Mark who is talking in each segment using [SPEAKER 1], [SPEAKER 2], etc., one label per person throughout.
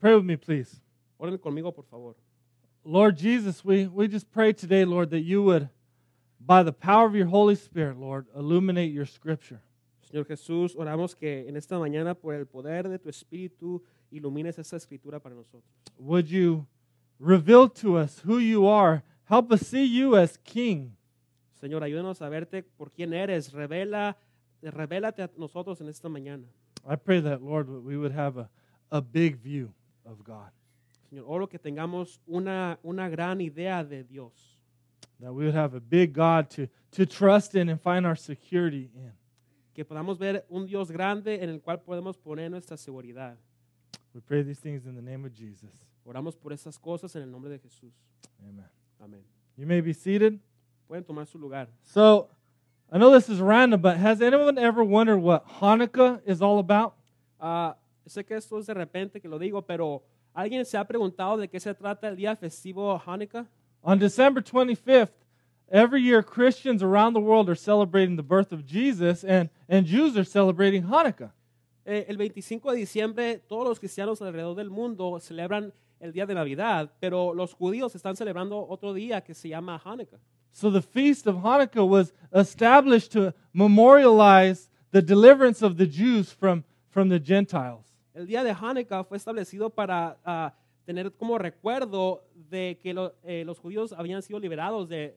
[SPEAKER 1] Pray with me, please.
[SPEAKER 2] Oren conmigo, por favor.
[SPEAKER 1] Lord Jesus, we, we just pray today, Lord, that you would, by the power of your Holy Spirit, Lord, illuminate your scripture.
[SPEAKER 2] Señor Jesús, oramos que en esta mañana por el poder de tu Espíritu ilumines esta escritura para nosotros.
[SPEAKER 1] Would you reveal to us who you are? Help us see you as King.
[SPEAKER 2] Señor, ayúdanos a verte por quién eres. Revela, revélate a nosotros en esta mañana.
[SPEAKER 1] I pray that, Lord, we would have a, a big view of God,
[SPEAKER 2] Señor, oro que tengamos una, una gran idea de Dios.
[SPEAKER 1] that we would have a big God to, to trust in and find our security in.
[SPEAKER 2] Que podamos ver un Dios grande en el cual podemos poner nuestra seguridad.
[SPEAKER 1] We pray these things in the name of Jesus.
[SPEAKER 2] Oramos por estas cosas en el nombre de Jesús.
[SPEAKER 1] Amen.
[SPEAKER 2] Amén.
[SPEAKER 1] You may be seated.
[SPEAKER 2] Pueden tomar su lugar.
[SPEAKER 1] So, I know this is random, but has anyone ever wondered what Hanukkah is all about?
[SPEAKER 2] Ah, sé que esto es de repente que lo digo, pero ¿alguien se ha preguntado de qué se trata el día festivo Hanukkah?
[SPEAKER 1] On December 25th, every year Christians around the world are celebrating the birth of Jesus, and, and Jews are celebrating Hanukkah.
[SPEAKER 2] Eh, el 25 de diciembre todos los cristianos alrededor del mundo celebran el día de Navidad, pero los judíos están celebrando otro día que se llama Hanukkah.
[SPEAKER 1] So the feast of Hanukkah was established to memorialize the deliverance of the Jews from, from the Gentiles.
[SPEAKER 2] El día de Hanukkah fue establecido para ah, tener como recuerdo de que lo- eh, los judíos habían sido liberados del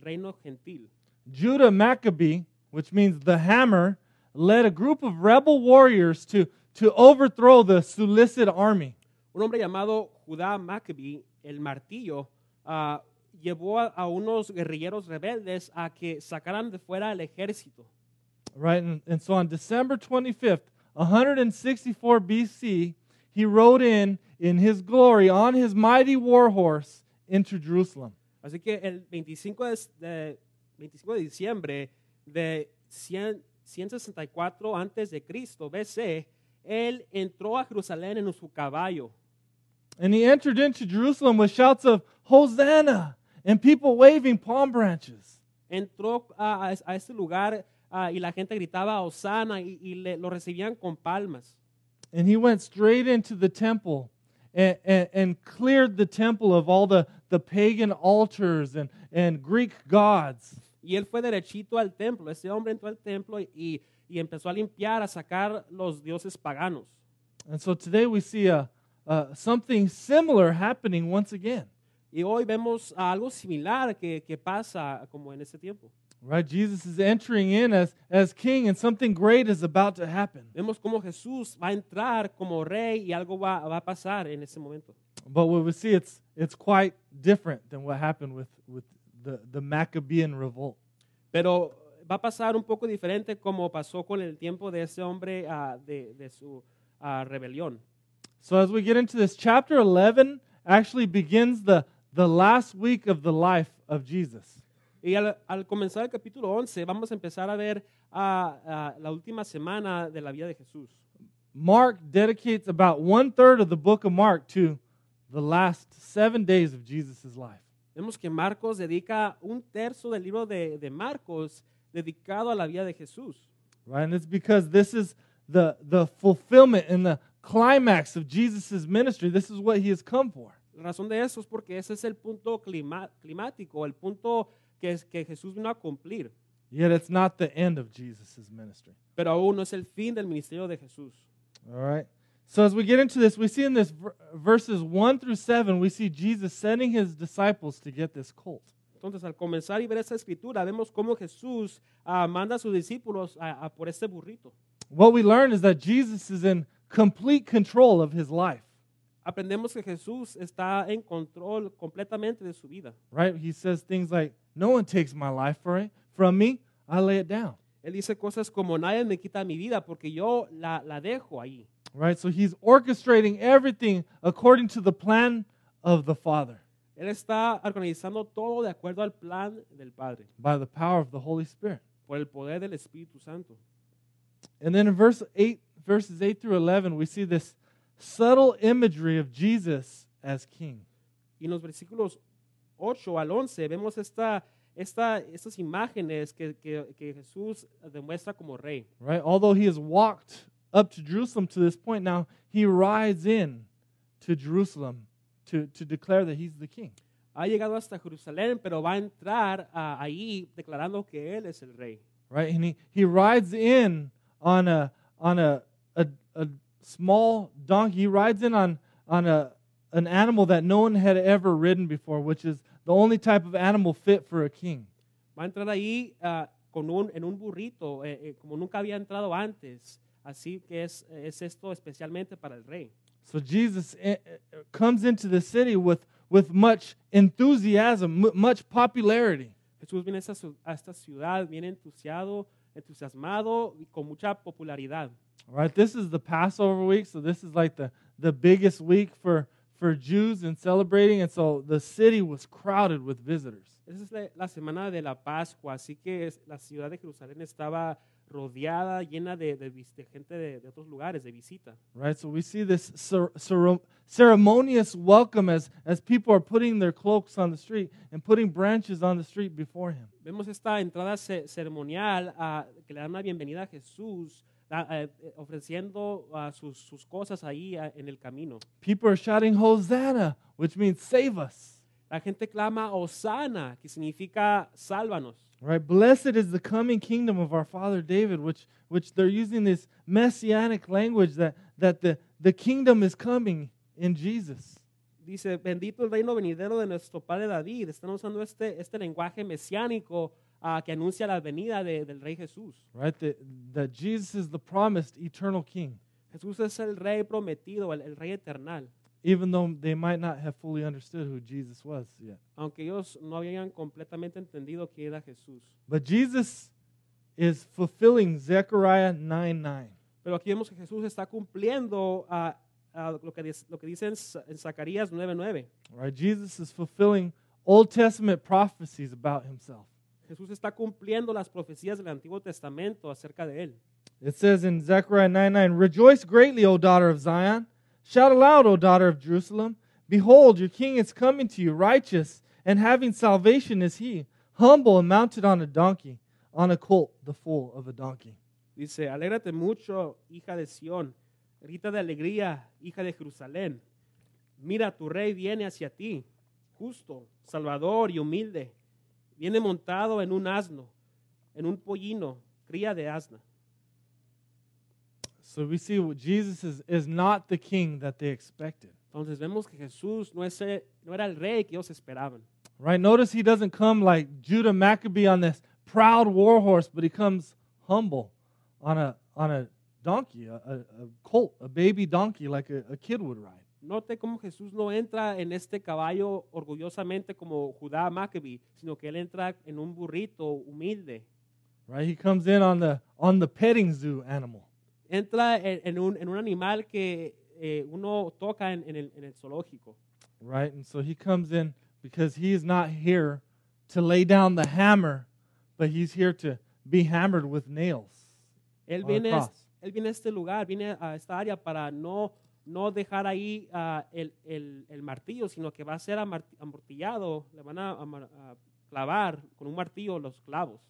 [SPEAKER 2] reino gentil.
[SPEAKER 1] Judah Maccabee, which means the hammer, led a group of rebel warriors to, to overthrow the Seleucid army.
[SPEAKER 2] Un hombre llamado Judá Maccabee, el martillo, ah, llevó a, a unos guerrilleros rebeldes a que sacaran de fuera el ejército.
[SPEAKER 1] Right? And, and so on December 25th, 164 BC, he rode in in his glory on his mighty war horse into Jerusalem.
[SPEAKER 2] Así que el 25 de, de- 25 de diciembre de 100 164 antes de Cristo, BC, él entró a Jerusalén en su caballo.
[SPEAKER 1] And he entered into Jerusalem with shouts of Hosanna and people waving palm branches.
[SPEAKER 2] Entró a, a- a este lugar ah, y la gente gritaba Osana y, y le- lo recibían con palmas.
[SPEAKER 1] And he went straight into the temple and, and, and cleared the temple of all the, the pagan altars and, and Greek gods.
[SPEAKER 2] Y él fue derechito al templo. Ese hombre entró al templo y, y empezó a limpiar, a sacar los dioses paganos.
[SPEAKER 1] And so today we see a, something similar happening once again.
[SPEAKER 2] Y hoy vemos algo similar que, que pasa como en ese tiempo.
[SPEAKER 1] Right? Jesus is entering in as, as king, and something great is about to happen.
[SPEAKER 2] Vemos cómo Jesús va a entrar como rey y algo va, va a pasar en ese momento.
[SPEAKER 1] But what we see, it's, it's quite different than what happened with, with the, the Maccabean revolt.
[SPEAKER 2] Pero va a pasar un poco diferente como pasó con el tiempo de ese hombre ah, de, de su ah, rebelión.
[SPEAKER 1] So as we get into this, chapter 11 actually begins the, the last week of the life of Jesus.
[SPEAKER 2] Y al, al comenzar el capítulo 11 vamos a empezar a ver ah, la última semana de la vida de Jesús.
[SPEAKER 1] Mark dedicates about one third of the book of Mark to the last seven days of Jesus' life.
[SPEAKER 2] Vemos que Marcos dedica un tercio del libro de, de Marcos dedicado a la vida de Jesús.
[SPEAKER 1] Right? And it's because this is the, the fulfillment and the climax of Jesus' ministry. This is what he has come for.
[SPEAKER 2] La razón de eso es porque ese es el punto clima- climático, el punto que, es, que Jesús vino a cumplir.
[SPEAKER 1] Yet it's not the end of Jesus' ministry.
[SPEAKER 2] Pero aún no es el fin del ministerio de Jesús.
[SPEAKER 1] All right. So as we get into this, we see in this verses 1 through 7, we see Jesus sending his disciples to get this colt.
[SPEAKER 2] Entonces, al comenzar y ver esta escritura, vemos cómo Jesús ah, manda a sus discípulos a, a por este burrito.
[SPEAKER 1] What we learn is that Jesus is in complete control of his life.
[SPEAKER 2] Aprendemos que Jesús está en control completamente de su vida.
[SPEAKER 1] Right? He says things like, "No one takes my life for from me. I lay it down."
[SPEAKER 2] Él dice cosas como nadie me quita mi vida porque yo la, la dejo ahí.
[SPEAKER 1] Right? So he's orchestrating everything according to the plan of the Father
[SPEAKER 2] Él está organizando todo de acuerdo al plan del Padre,
[SPEAKER 1] by the power of the Holy Spirit.
[SPEAKER 2] por el poder del Espíritu Santo.
[SPEAKER 1] And then in verse 8 verses 8 through 11, we see this subtle imagery of Jesus as king.
[SPEAKER 2] Y en los versículos 8 al 11 vemos esta, esta, estas imágenes que, que, que Jesús demuestra como rey.
[SPEAKER 1] Right? Although he has walked up to Jerusalem to this point, now he rides in to Jerusalem to, to declare that he's the king.
[SPEAKER 2] Ha llegado hasta Jerusalén, pero va a entrar ah, ahí declarando que él es el rey.
[SPEAKER 1] right? And he, he rides in on a on a, a a small donkey. He rides in on on a an animal that no one had ever ridden before, which is the only type of animal fit for a king.
[SPEAKER 2] Va a entrar ahí ah, con un, en un burrito, eh, eh, como nunca había entrado antes. Así que es, es esto especialmente para el rey.
[SPEAKER 1] So Jesus eh, eh, comes into the city with with much enthusiasm, much popularity.
[SPEAKER 2] Jesús viene a esta, a esta ciudad bien entusiasmado, entusiasmado y con mucha popularidad.
[SPEAKER 1] Right? This is the Passover week, so this is like the the biggest week for for Jews in celebrating, and so the city was crowded with visitors.
[SPEAKER 2] Esa es la, la semana de la Pascua, así que es- la ciudad de Jerusalén estaba rodeada, llena de, de de gente de, de otros lugares, de visita.
[SPEAKER 1] right? So we see this cer- cere- ceremonious welcome as, as people are putting their cloaks on the street and putting branches on the street before him.
[SPEAKER 2] Vemos esta entrada ceremonial ah, que le dan una bienvenida a Jesús, ofreciendo ah, sus, sus cosas ahí ah, en el camino.
[SPEAKER 1] People are shouting, Hosanna, which means save us,
[SPEAKER 2] La gente clama Osana, que significa sálvanos.
[SPEAKER 1] right? Blessed is the coming kingdom of our father David, which, which they're using this messianic language that, that the, the kingdom is coming in Jesus.
[SPEAKER 2] Dice, bendito el reino venidero de nuestro padre David. Están usando este, este lenguaje mesiánico ah, que anuncia la venida de- del rey Jesús.
[SPEAKER 1] Right? That, that Jesus is the promised eternal king,
[SPEAKER 2] Jesús es el rey prometido, el, el rey eternal.
[SPEAKER 1] even though they might not have fully understood who Jesus was yet.
[SPEAKER 2] Aunque ellos no habían completamente entendido que era Jesús.
[SPEAKER 1] But Jesus is fulfilling Zechariah 9 9.
[SPEAKER 2] Pero aquí vemos que Jesús está cumpliendo ah, ah, lo, que, lo que dice en, en Zacarías 9:9.
[SPEAKER 1] Right? Jesus is fulfilling Old Testament prophecies about himself.
[SPEAKER 2] Jesús está cumpliendo las profecías del Antiguo Testamento acerca de él.
[SPEAKER 1] It says in Zechariah 9 9, Rejoice greatly, O daughter of Zion. Shout aloud, O daughter of Jerusalem. Behold, your king is coming to you, righteous, and having salvation is he, humble and mounted on a donkey, on a colt, the foal of a donkey.
[SPEAKER 2] Dice, alégrate mucho, hija de Sión, grita de alegría, hija de Jerusalén. Mira, tu rey viene hacia ti, justo, salvador y humilde. Viene montado en un asno, en un pollino, cría de asna.
[SPEAKER 1] So we see what Jesus is, is not the king that they expected.
[SPEAKER 2] Entonces vemos que Jesús no, es no era el rey que ellos esperaban.
[SPEAKER 1] Right? Notice he doesn't come like Judah Maccabee on this proud war horse, but he comes humble on a on a donkey, a, a, a colt, a baby donkey like a, a kid would ride.
[SPEAKER 2] Note cómo Jesús no entra en este caballo orgullosamente como Judá Maccabee, sino que él entra en un burrito humilde.
[SPEAKER 1] Right? He comes in on the on the petting zoo animal.
[SPEAKER 2] Entra en, en un, en un animal que eh, uno toca en, en el, en el zoológico.
[SPEAKER 1] Right? And so he comes in because he is not here to lay down the hammer, but he's here to be hammered with nails.
[SPEAKER 2] Él viene,
[SPEAKER 1] cross.
[SPEAKER 2] él viene a este lugar, viene a esta área para no, no dejar ahí ah, el, el- el martillo, sino que va a ser amortillado, le van a, amar- a clavar con un martillo los clavos.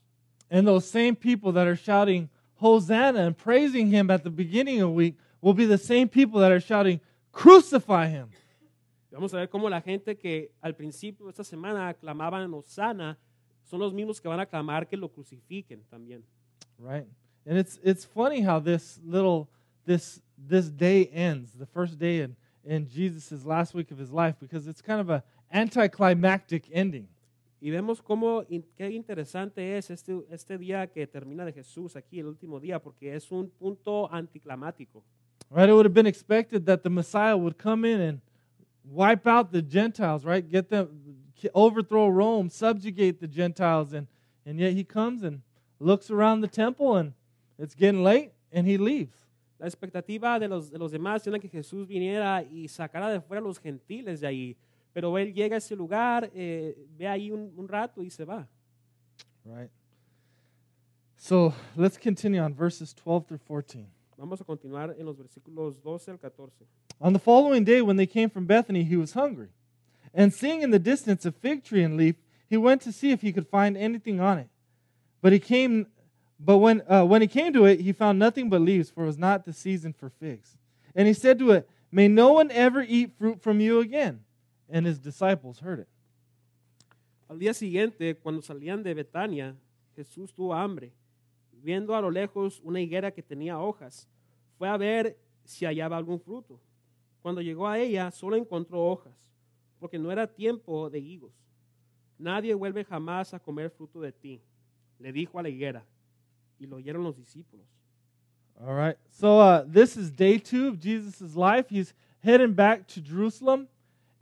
[SPEAKER 1] And those same people that are shouting Hosanna and praising him at the beginning of the week will be the same people that are shouting, Crucify him.
[SPEAKER 2] Vamos a ver cómo la gente que al principio de esta semana clamaban Osana son los mismos que van a clamar que lo crucifiquen también.
[SPEAKER 1] Right? And it's it's funny how this little this this day ends, the first day in, in Jesus' last week of his life, because it's kind of a anticlimactic ending.
[SPEAKER 2] Y vemos cómo qué interesante es este, este día que termina de Jesús aquí, el último día, porque es un punto anticlamático.
[SPEAKER 1] Right? It would have been expected that the Messiah would come in and wipe out the Gentiles, right? Get them overthrow Rome, subjugate the Gentiles, and and yet he comes and looks around the temple and it's getting late and he leaves.
[SPEAKER 2] La expectativa de los, de los demás era que Jesús viniera y sacara de fuera a los gentiles de ahí. Pero él llega a ese lugar, eh, ve ahí un, un rato y se va.
[SPEAKER 1] Right? So let's continue on verses 12 through 14.
[SPEAKER 2] Vamos a continuar en los versículos 12 al 14.
[SPEAKER 1] On the following day, when they came from Bethany, he was hungry. And seeing in the distance a fig tree and leaf, he went to see if he could find anything on it. But he came, but when uh, when he came to it, he found nothing but leaves, for it was not the season for figs. And he said to it, May no one ever eat fruit from you again. And his disciples heard it.
[SPEAKER 2] Al día siguiente, cuando salían de Betania, Jesús tuvo hambre. Viendo a lo lejos una higuera que tenía hojas, fue a ver si hallaba algún fruto. Cuando llegó a ella, solo encontró hojas, porque no era tiempo de higos. Nadie vuelve jamás a comer fruto de ti, le dijo a la higuera. Y lo oyeron los discípulos.
[SPEAKER 1] All right. So uh, this is day two of Jesus' life. He's heading back to Jerusalem.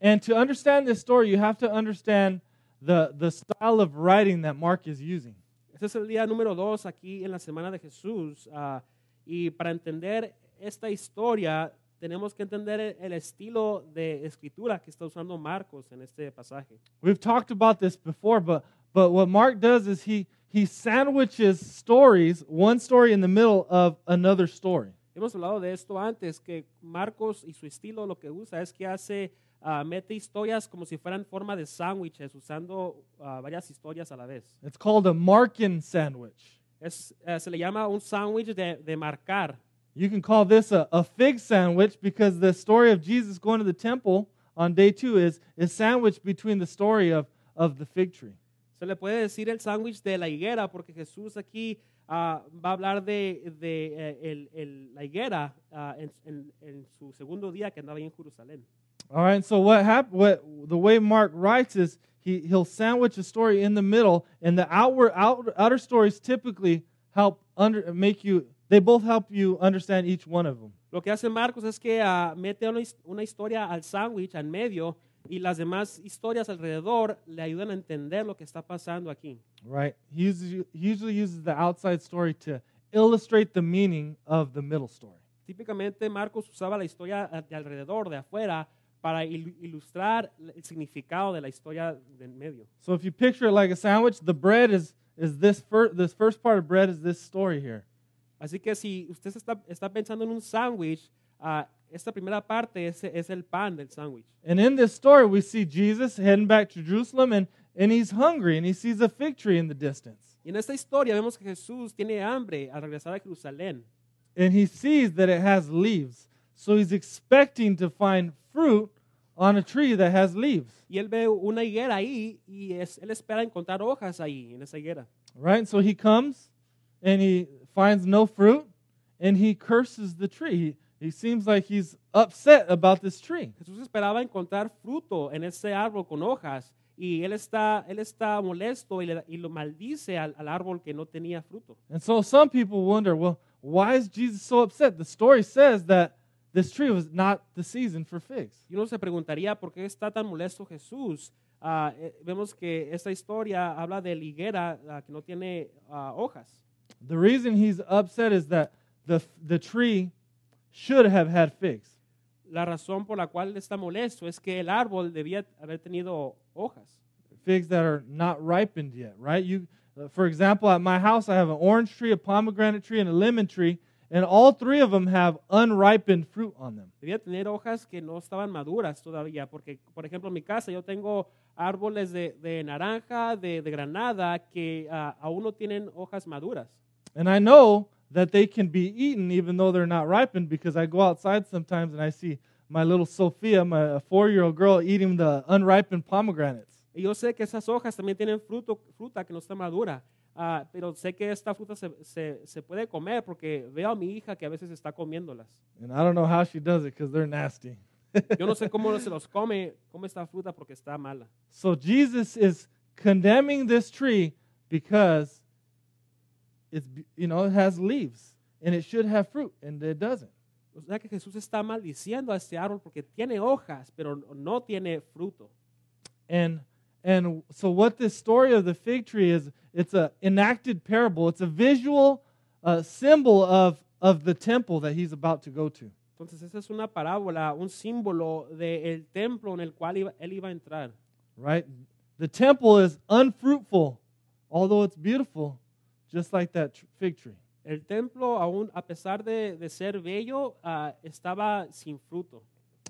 [SPEAKER 1] And to understand this story, you have to understand the, the style of writing that Mark is using.
[SPEAKER 2] Este es el día número dos aquí en la Semana de Jesús. ah, y para entender esta historia, tenemos que entender el estilo de escritura que está usando Marcos en este pasaje.
[SPEAKER 1] We've talked about this before, but, but what Mark does is he, he sandwiches stories, one story in the middle of another story.
[SPEAKER 2] Hemos hablado de esto antes, que Marcos y su estilo lo que usa es que hace, ah, mete historias como si fueran forma de sándwiches, usando ah, varias historias a la vez.
[SPEAKER 1] It's called a Markan sandwich.
[SPEAKER 2] Es, eh, se le llama un sándwich de, de marcar.
[SPEAKER 1] You can call this a, a fig sandwich because the story of Jesus going to the temple on day two is, is sandwiched between the story of, of the fig tree.
[SPEAKER 2] Se le puede decir el sándwich de la higuera porque Jesús aquí ah, va a hablar de, de, eh, el- el- la higuera ah, en, en- en su segundo día que andaba en Jerusalén.
[SPEAKER 1] All right, so what hap- what the way Mark writes is he, he'll sandwich a story in the middle, and the outward out, outer stories typically help under make you they both help you understand each one of them.
[SPEAKER 2] Lo que hace Marcos es que ah, mete una, una historia al sándwich, al medio, y las demás historias alrededor le ayudan a entender lo que está pasando aquí.
[SPEAKER 1] Right? He usually, he usually uses the outside story to illustrate the meaning of the middle story.
[SPEAKER 2] Típicamente Marcos usaba la historia de alrededor, de afuera, para il- ilustrar el significado de la historia del medio.
[SPEAKER 1] So if you picture it like a sandwich, the bread is is this fir- this first part of bread is this story here.
[SPEAKER 2] Así que si usted está, está pensando en un sándwich, ah, esta primera parte es, es el pan del sándwich.
[SPEAKER 1] And in this story, we see Jesus heading back to Jerusalem, and, and he's hungry, and he sees a fig tree in the distance.
[SPEAKER 2] Y en esta historia vemos que Jesús tiene hambre al regresar a Jerusalén.
[SPEAKER 1] And he sees that it has leaves. So he's expecting to find fruit on a tree that has leaves.
[SPEAKER 2] Y él ve una higuera ahí y es- él espera encontrar hojas ahí, en esa higuera.
[SPEAKER 1] Right? So he comes and he finds no fruit, and he curses the tree. He, seems like he's upset about this tree.
[SPEAKER 2] Jesús esperaba encontrar fruto en ese árbol con hojas y él está, él está molesto y, le- y lo maldice al, al árbol que no tenía fruto.
[SPEAKER 1] And so some people wonder, well, why is Jesus so upset? The story says that this tree was not the season for figs.
[SPEAKER 2] Y uno se preguntaría por qué está tan molesto Jesús. Eh, vemos que esta historia habla de higuera ah, que no tiene ah, hojas.
[SPEAKER 1] The reason he's upset is that the, the tree should have had figs.
[SPEAKER 2] La razón por la cual está molesto es que el árbol debía haber tenido hojas.
[SPEAKER 1] Figs that are not ripened yet, right? You, uh, for example, at my house, I have an orange tree, a pomegranate tree, and a lemon tree, and all three of them have unripened fruit on them.
[SPEAKER 2] Debía tener hojas que no estaban maduras todavía, porque, por ejemplo, en mi casa yo tengo árboles de, de naranja, de, de granada, que ah, aún no tienen hojas maduras.
[SPEAKER 1] And I know that they can be eaten even though they're not ripened because I go outside sometimes and I see my little Sophia, my four year old girl, eating the unripened pomegranates.
[SPEAKER 2] Y yo sé que esas hojas también tienen fruto, fruta que no está madura, ah, pero sé que esta fruta se, se, se puede comer porque veo a mi hija que a veces está comiéndolas.
[SPEAKER 1] And I don't know how she does it because they're nasty.
[SPEAKER 2] Yo no sé cómo se los come, come esta fruta porque está mala.
[SPEAKER 1] So Jesus is condemning this tree because it's you know it has leaves and it should have fruit and it doesn't.
[SPEAKER 2] O sea que Jesús está maldiciendo a este árbol porque tiene hojas, pero no tiene fruto.
[SPEAKER 1] And and so what this story of the fig tree is it's an enacted parable. It's a visual uh, symbol of of the temple that he's about to go to.
[SPEAKER 2] Entonces esa es una parábola, un símbolo del templo en el cual iba- él iba a entrar.
[SPEAKER 1] Right? The temple is unfruitful, although it's beautiful, just like that fig tree.
[SPEAKER 2] El templo, aún a pesar de, de ser bello, ah, estaba sin fruto.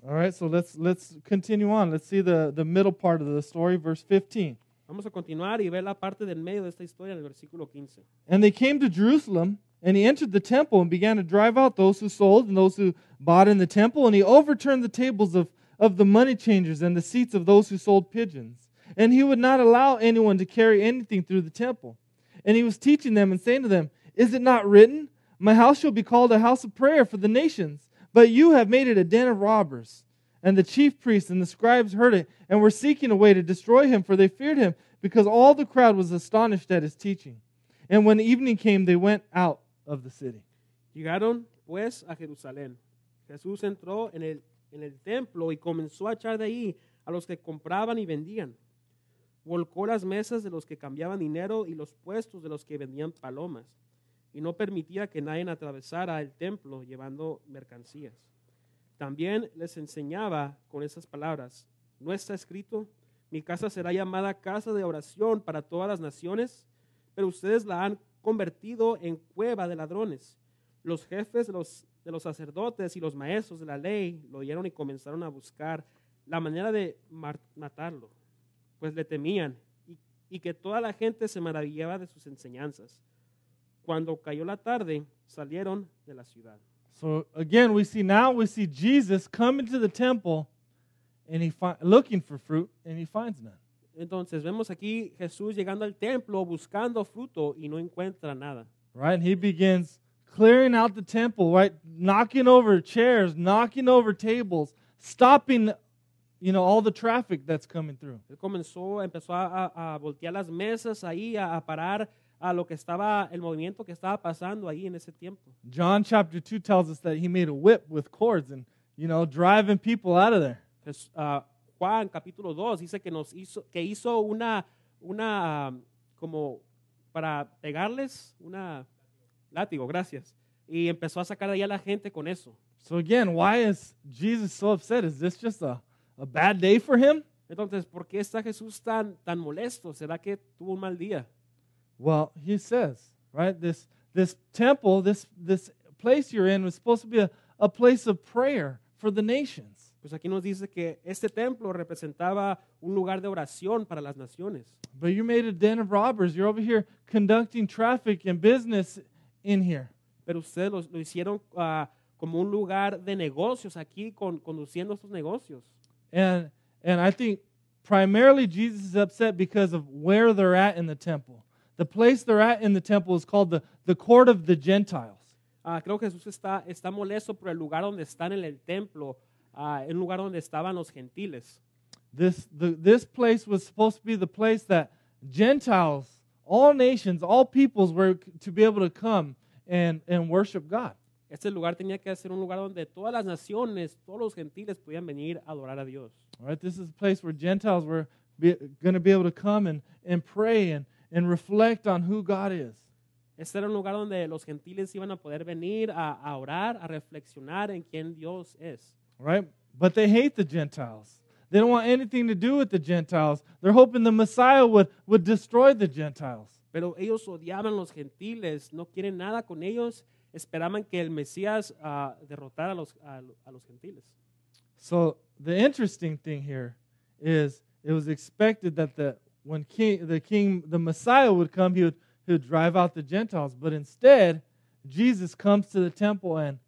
[SPEAKER 1] All right, so let's let's continue on. Let's see the, the middle part of the story, verse 15.
[SPEAKER 2] Vamos a continuar y ver la parte del medio de esta historia en el versículo 15.
[SPEAKER 1] And they came to Jerusalem, And he entered the temple and began to drive out those who sold and those who bought in the temple. And he overturned the tables of, of the money changers and the seats of those who sold pigeons. And he would not allow anyone to carry anything through the temple. And he was teaching them and saying to them, Is it not written, My house shall be called a house of prayer for the nations, but you have made it a den of robbers? And the chief priests and the scribes heard it and were seeking a way to destroy him, for they feared him, because all the crowd was astonished at his teaching. And when evening came, they went out of the city.
[SPEAKER 2] Llegaron pues a Jerusalén. Jesús entró en el, en el templo y comenzó a echar de ahí a los que compraban y vendían. Volcó las mesas de los que cambiaban dinero y los puestos de los que vendían palomas. Y no permitía que nadie atravesara el templo llevando mercancías. También les enseñaba con esas palabras, ¿no está escrito? Mi casa será llamada casa de oración para todas las naciones, pero ustedes la han convertido en cueva de ladrones. Los jefes de los, de los sacerdotes y los maestros de la ley lo oyeron y comenzaron a buscar la manera de matarlo, pues le temían y, y que toda la gente se maravillaba de sus enseñanzas. Cuando cayó la tarde, salieron de la ciudad.
[SPEAKER 1] So again, we see now we see Jesus coming to the temple and he looking for fruit and he finds none.
[SPEAKER 2] Entonces vemos aquí Jesús llegando al templo buscando fruto y no encuentra nada.
[SPEAKER 1] Right? And he begins clearing out the temple, right? Knocking over chairs, knocking over tables, stopping you know all the traffic that's coming through.
[SPEAKER 2] Él comenzó, empezó a, a- voltear las mesas ahí, a, a parar a lo que estaba, el movimiento que estaba pasando ahí en ese tiempo.
[SPEAKER 1] John chapter 2 tells us that he made a whip with cords and you know driving people out of there.
[SPEAKER 2] Jes- ah, Juan capítulo 2 dice que nos hizo, que hizo una, una, ah, como para pegarles, una látigo, gracias. Y empezó a sacar de allá a la gente con eso.
[SPEAKER 1] So again, why is Jesus so upset? Is this just a, a bad day for him?
[SPEAKER 2] Entonces, ¿por qué está Jesús tan, tan molesto? ¿Será que tuvo un mal día?
[SPEAKER 1] Well, he says, right? This this temple, this this place you're in was supposed to be a, a place of prayer for the nations.
[SPEAKER 2] Pues aquí nos dice que este templo representaba un lugar de oración para las naciones.
[SPEAKER 1] But you made a den of robbers. You're over here conducting traffic and business in here.
[SPEAKER 2] Pero ustedes lo, lo hicieron ah, como un lugar de negocios aquí, con, conduciendo estos negocios.
[SPEAKER 1] And and I think primarily Jesus is upset because of where they're at in the temple. The place they're at in the temple is called the, the court of the Gentiles.
[SPEAKER 2] Ah, creo que Jesús está, está molesto por el lugar donde están en el templo, ah, el lugar donde estaban los gentiles.
[SPEAKER 1] This, the, this place was supposed to be the place that Gentiles, all nations, all peoples were to be able to come and, and worship God.
[SPEAKER 2] Este lugar tenía que ser un lugar donde todas las naciones, todos los gentiles podían venir a adorar a Dios.
[SPEAKER 1] All right, this is a place where Gentiles were going to be able to come and, and pray and, and reflect on who God is.
[SPEAKER 2] Este era un lugar donde los gentiles iban a poder venir a, a orar, a reflexionar en quién Dios es.
[SPEAKER 1] All right, but they hate the Gentiles. They don't want anything to do with the Gentiles. They're hoping the Messiah would, would destroy the Gentiles.
[SPEAKER 2] Pero ellos odiaban los gentiles, no quieren nada con ellos, esperaban que el Mesías ah, derrotara a los, a, a los gentiles.
[SPEAKER 1] So the interesting thing here is it was expected that the when king the king the Messiah would come, he would he would drive out the Gentiles. But instead, Jesus comes to the temple and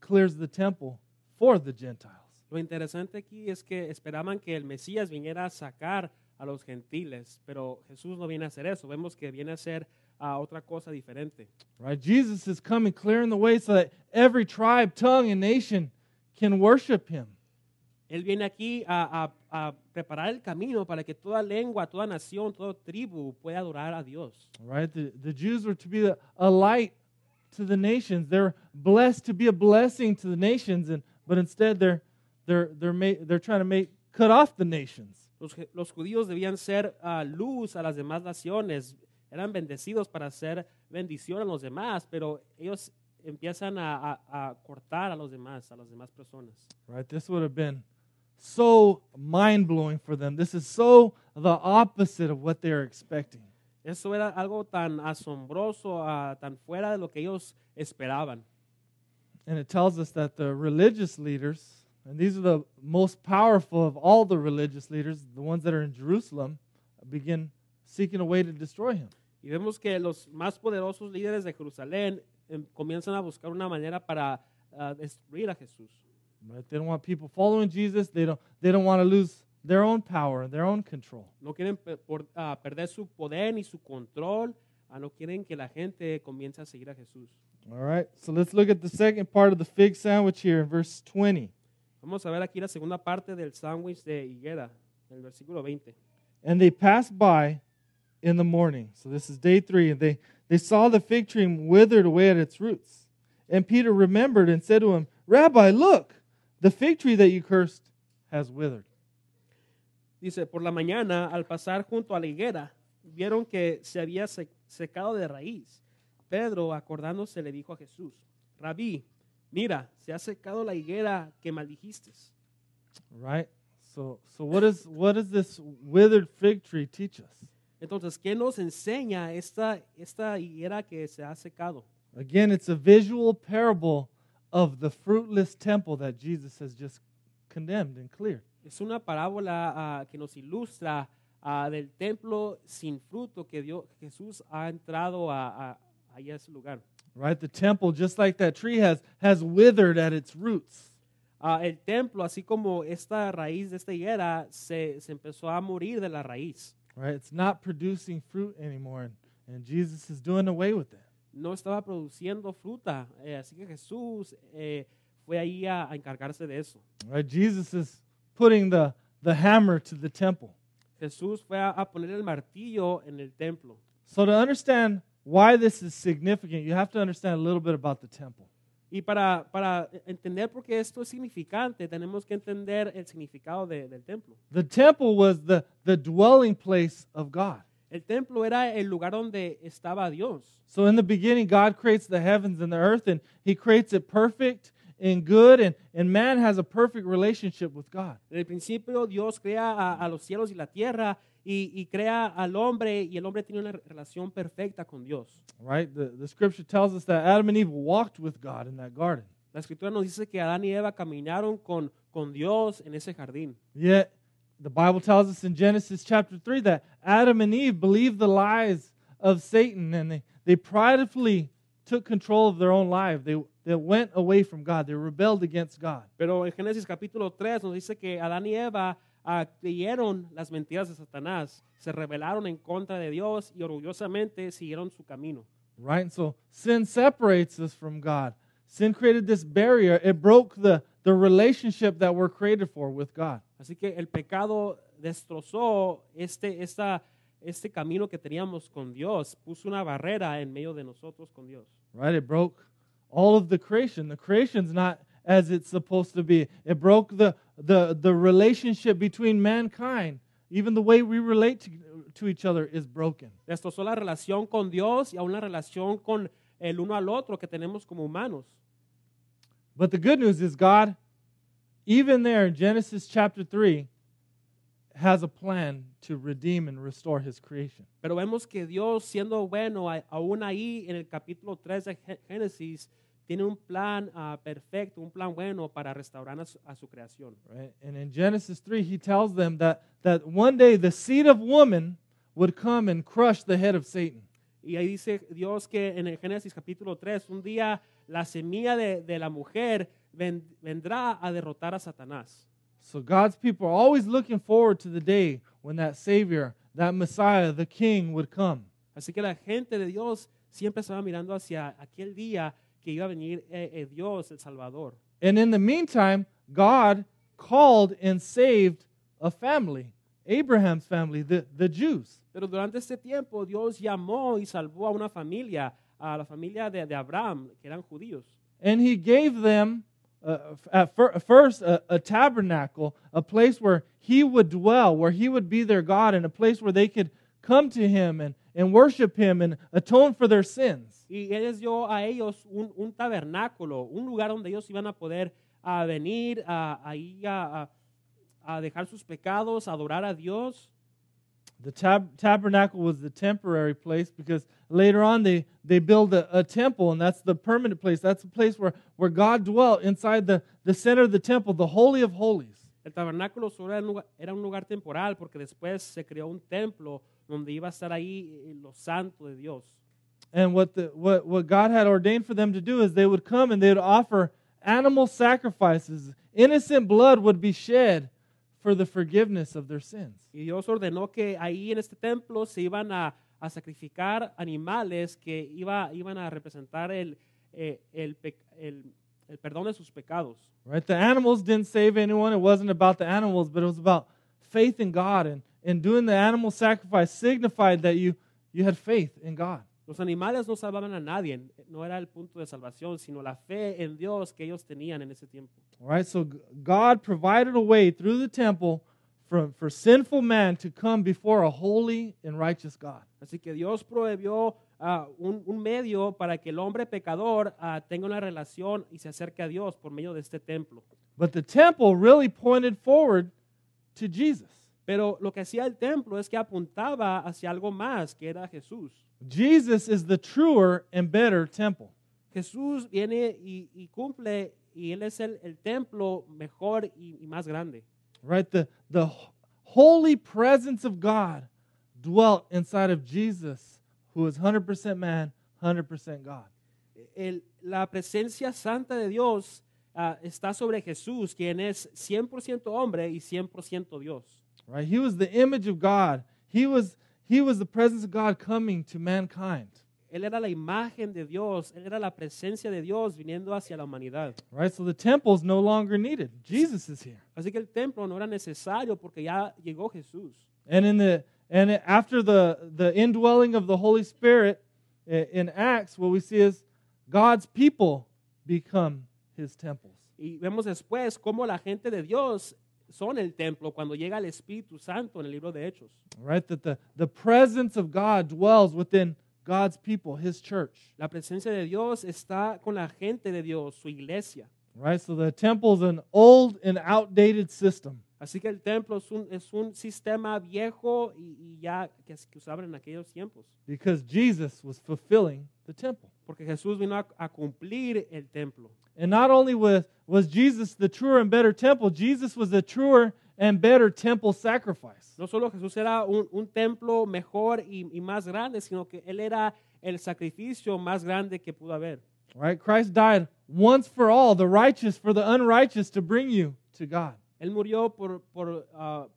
[SPEAKER 1] clears the temple for the Gentiles.
[SPEAKER 2] Lo interesante aquí es que esperaban que el Mesías viniera a sacar a los gentiles, pero Jesús no viene a hacer eso. Vemos que viene a hacer ah, otra cosa diferente.
[SPEAKER 1] Right? Jesus is coming clearing the way so that every tribe, tongue, and nation can worship him.
[SPEAKER 2] Él viene aquí a, a- a preparar el camino para que toda lengua, toda nación, toda tribu pueda adorar a Dios.
[SPEAKER 1] Right? The, the Jews were to be a, a light to the nations. They're blessed to be a blessing to the nations, and but instead they're they're they're ma- they're trying to make cut off the nations.
[SPEAKER 2] Los, los judíos debían ser ah, luz a las demás naciones, eran bendecidos para hacer bendición a los demás, pero ellos empiezan a, a- a cortar a los demás, a las demás personas.
[SPEAKER 1] Right? This would have been so mind blowing for them. This is so the opposite of what they're expecting.
[SPEAKER 2] Eso era algo tan asombroso, ah, tan fuera de lo que ellos esperaban.
[SPEAKER 1] And it tells us that the religious leaders, and these are the most powerful of all the religious leaders, the ones that are in Jerusalem, begin seeking a way to destroy him.
[SPEAKER 2] Y vemos que los más poderosos líderes de Jerusalén em, comienzan a buscar una manera para ah, destruir a Jesús.
[SPEAKER 1] Right? They don't want people following Jesus. They don't, they don't want to lose their own power, their own control.
[SPEAKER 2] No quieren por- ah, perder su poder ni su control. ah, no quieren que la gente comience a seguir a Jesús.
[SPEAKER 1] All right, so let's look at the second part of the fig sandwich here in verse 20.
[SPEAKER 2] Vamos a ver aquí la segunda parte del sándwich de higuera, el versículo 20.
[SPEAKER 1] And they passed by in the morning. So this is day three. And they, they saw the fig tree withered away at its roots. And Peter remembered and said to him, Rabbi, look, the fig tree that you cursed has withered.
[SPEAKER 2] Dice, por la mañana, al pasar junto a la higuera, vieron que se había secado de raíz. Pedro, acordándose, le dijo a Jesús, Rabí, mira, se ha secado la higuera que maldijiste.
[SPEAKER 1] Right? So, so what, is, what does this withered fig tree teach us?
[SPEAKER 2] Entonces, ¿qué nos enseña esta, esta higuera que se ha secado?
[SPEAKER 1] Again, it's a visual parable of the fruitless temple that Jesus has just condemned and cleared.
[SPEAKER 2] Es una parábola ah, que nos ilustra ah, del templo sin fruto que Dios, Jesús ha entrado a, a, a ese lugar.
[SPEAKER 1] Right? The temple, just like that tree, has, has withered at its roots.
[SPEAKER 2] Ah, el templo, así como esta raíz de esta higuera, se, se empezó a morir de la raíz.
[SPEAKER 1] Right? It's not producing fruit anymore, and, and Jesus is doing away with that.
[SPEAKER 2] No estaba produciendo fruta, eh, así que Jesús eh, fue ahí a, a encargarse de eso.
[SPEAKER 1] Right? Jesus is putting the, the hammer to the temple.
[SPEAKER 2] Jesús fue a, a poner el martillo en el templo.
[SPEAKER 1] So to understand why this is significant, you have to understand a little bit about the temple.
[SPEAKER 2] Y para, para entender por qué esto es significante, tenemos que entender el significado de- del templo.
[SPEAKER 1] The temple was the, the dwelling place of God.
[SPEAKER 2] El templo era el lugar donde estaba Dios.
[SPEAKER 1] So in the beginning, God creates the heavens and the earth, and He creates it perfect and good, and, and man has a perfect relationship with God.
[SPEAKER 2] En el principio Dios crea a, a los cielos y la tierra y, y crea al hombre y el hombre tiene una relación perfecta con Dios.
[SPEAKER 1] Right? The, the scripture tells us that Adam and Eve walked with God in that garden.
[SPEAKER 2] La escritura nos dice que Adán y Eva caminaron con, con Dios en ese jardín.
[SPEAKER 1] Yet, the Bible tells us in Genesis chapter 3 that Adam and Eve believed the lies of Satan and they, they pridefully took control of their own life. They, they went away from God, they rebelled against God.
[SPEAKER 2] Pero en Génesis capítulo 3 nos dice que Adán y Eva ah, creyeron las mentiras de Satanás, se rebelaron en contra de Dios y orgullosamente siguieron su camino.
[SPEAKER 1] Right? And so sin separates us from God. Sin created this barrier. It broke the, the relationship that we're created for with God.
[SPEAKER 2] Así que el pecado destrozó este, esta, este camino que teníamos con Dios, puso una barrera en medio de nosotros con Dios.
[SPEAKER 1] Right? It broke all of the creation. The creation's not as it's supposed to be. It broke the, the, the relationship between mankind. Even the way we relate to, to each other is broken.
[SPEAKER 2] Destrozó la relación con Dios y aún la relación con el uno al otro que tenemos como humanos.
[SPEAKER 1] But the good news is God, even there in Genesis chapter 3, has a plan to redeem and restore his creation.
[SPEAKER 2] Pero vemos que Dios, siendo bueno, aún ahí en el capítulo 3 de Gé- Génesis, tiene un plan ah, perfecto, un plan bueno para restaurar a su, a su creación.
[SPEAKER 1] Right? And in Genesis 3, he tells them that, that one day the seed of woman would come and crush the head of Satan.
[SPEAKER 2] Y ahí dice Dios que en el Génesis capítulo 3, un día la semilla de, de la mujer ven- vendrá a derrotar a Satanás.
[SPEAKER 1] So God's people are always looking forward to the day when that Savior, that Messiah, the King would come.
[SPEAKER 2] Así que la gente de Dios siempre estaba mirando hacia aquel día que iba a venir eh, eh, Dios, el Salvador.
[SPEAKER 1] And in the meantime, God called and saved a family, Abraham's family, the, the Jews.
[SPEAKER 2] Pero durante este tiempo Dios llamó y salvó a una familia, a la familia de, de Abraham, que eran judíos.
[SPEAKER 1] And he gave them, uh, at fir- first, a, a tabernacle, a place where he would dwell, where he would be their God, and a place where they could come to him and, and worship him and atone for their sins.
[SPEAKER 2] Y Él les dio a ellos un, un tabernáculo, un lugar donde ellos iban a poder a venir a, ahí a, a- dejar sus pecados, a adorar a Dios.
[SPEAKER 1] The tab- tabernacle was the temporary place because later on they, they build a, a temple, and that's the permanent place. That's the place where, where God dwelt inside the, the center of the temple, the Holy of Holies.
[SPEAKER 2] El tabernáculo solo era un lugar, era un lugar temporal porque después se creó un templo donde iba a estar ahí eh, lo santo de Dios.
[SPEAKER 1] And what, the, what, what God had ordained for them to do is they would come and they would offer animal sacrifices. Innocent blood would be shed for the forgiveness of their sins.
[SPEAKER 2] Y Dios ordenó que ahí en este templo se iban a, a sacrificar animales que iba, iban a representar el, eh, el, el- el perdón de sus pecados.
[SPEAKER 1] Right? The animals didn't save anyone. It wasn't about the animals, but it was about faith in God. And, and doing the animal sacrifice signified that you, you had faith in God.
[SPEAKER 2] Los animales no salvaban a nadie, no era el punto de salvación, sino la fe en Dios que ellos tenían en ese tiempo.
[SPEAKER 1] All right? So God provided a way through the temple for, for sinful man to come before a holy and righteous God.
[SPEAKER 2] Así que Dios prohibió ah, un, un medio para que el hombre pecador ah, tenga una relación y se acerque a Dios por medio de este templo.
[SPEAKER 1] But the temple really pointed forward to Jesus.
[SPEAKER 2] Pero lo que hacía el templo es que apuntaba hacia algo más, que era Jesús.
[SPEAKER 1] Jesus is the truer and better temple.
[SPEAKER 2] Jesús viene y, y cumple y Él es el, el templo mejor y, y más grande.
[SPEAKER 1] Right? The, the holy presence of God dwelt inside of Jesus, who is 100% man, 100% God.
[SPEAKER 2] El- la presencia santa de Dios ah, está sobre Jesús, quien es 100% hombre y 100% Dios.
[SPEAKER 1] Right? He was the image of God. He was, he was the presence of God coming to mankind.
[SPEAKER 2] Él era la imagen de Dios, Él era la presencia de Dios viniendo hacia la humanidad.
[SPEAKER 1] Right? So the temple is no longer needed. Jesus is here.
[SPEAKER 2] Así que el templo no era necesario porque ya llegó Jesús.
[SPEAKER 1] And in the and after the the indwelling of the Holy Spirit in Acts, what we see is God's people become his temples.
[SPEAKER 2] Y vemos después cómo la gente de Dios son el templo cuando llega el Espíritu Santo en el libro de Hechos.
[SPEAKER 1] Right? That the, the presence of God dwells within God's people, his church.
[SPEAKER 2] La presencia de Dios está con la gente de Dios, su iglesia.
[SPEAKER 1] Right? So the temple is an old and outdated system.
[SPEAKER 2] Así que el templo es un, es un sistema viejo y, y ya que, que usaban en aquellos tiempos.
[SPEAKER 1] Because Jesus was fulfilling the temple.
[SPEAKER 2] Porque Jesús vino a, a cumplir el templo.
[SPEAKER 1] And not only was, was Jesus the truer and better temple, Jesus was the truer and better temple sacrifice.
[SPEAKER 2] No solo Jesús era un, un templo mejor y, y más grande, sino que Él era el sacrificio más grande que pudo haber.
[SPEAKER 1] Right? Christ died once for all, the righteous for the unrighteous, to bring you to God.
[SPEAKER 2] Él murió por, por, ah,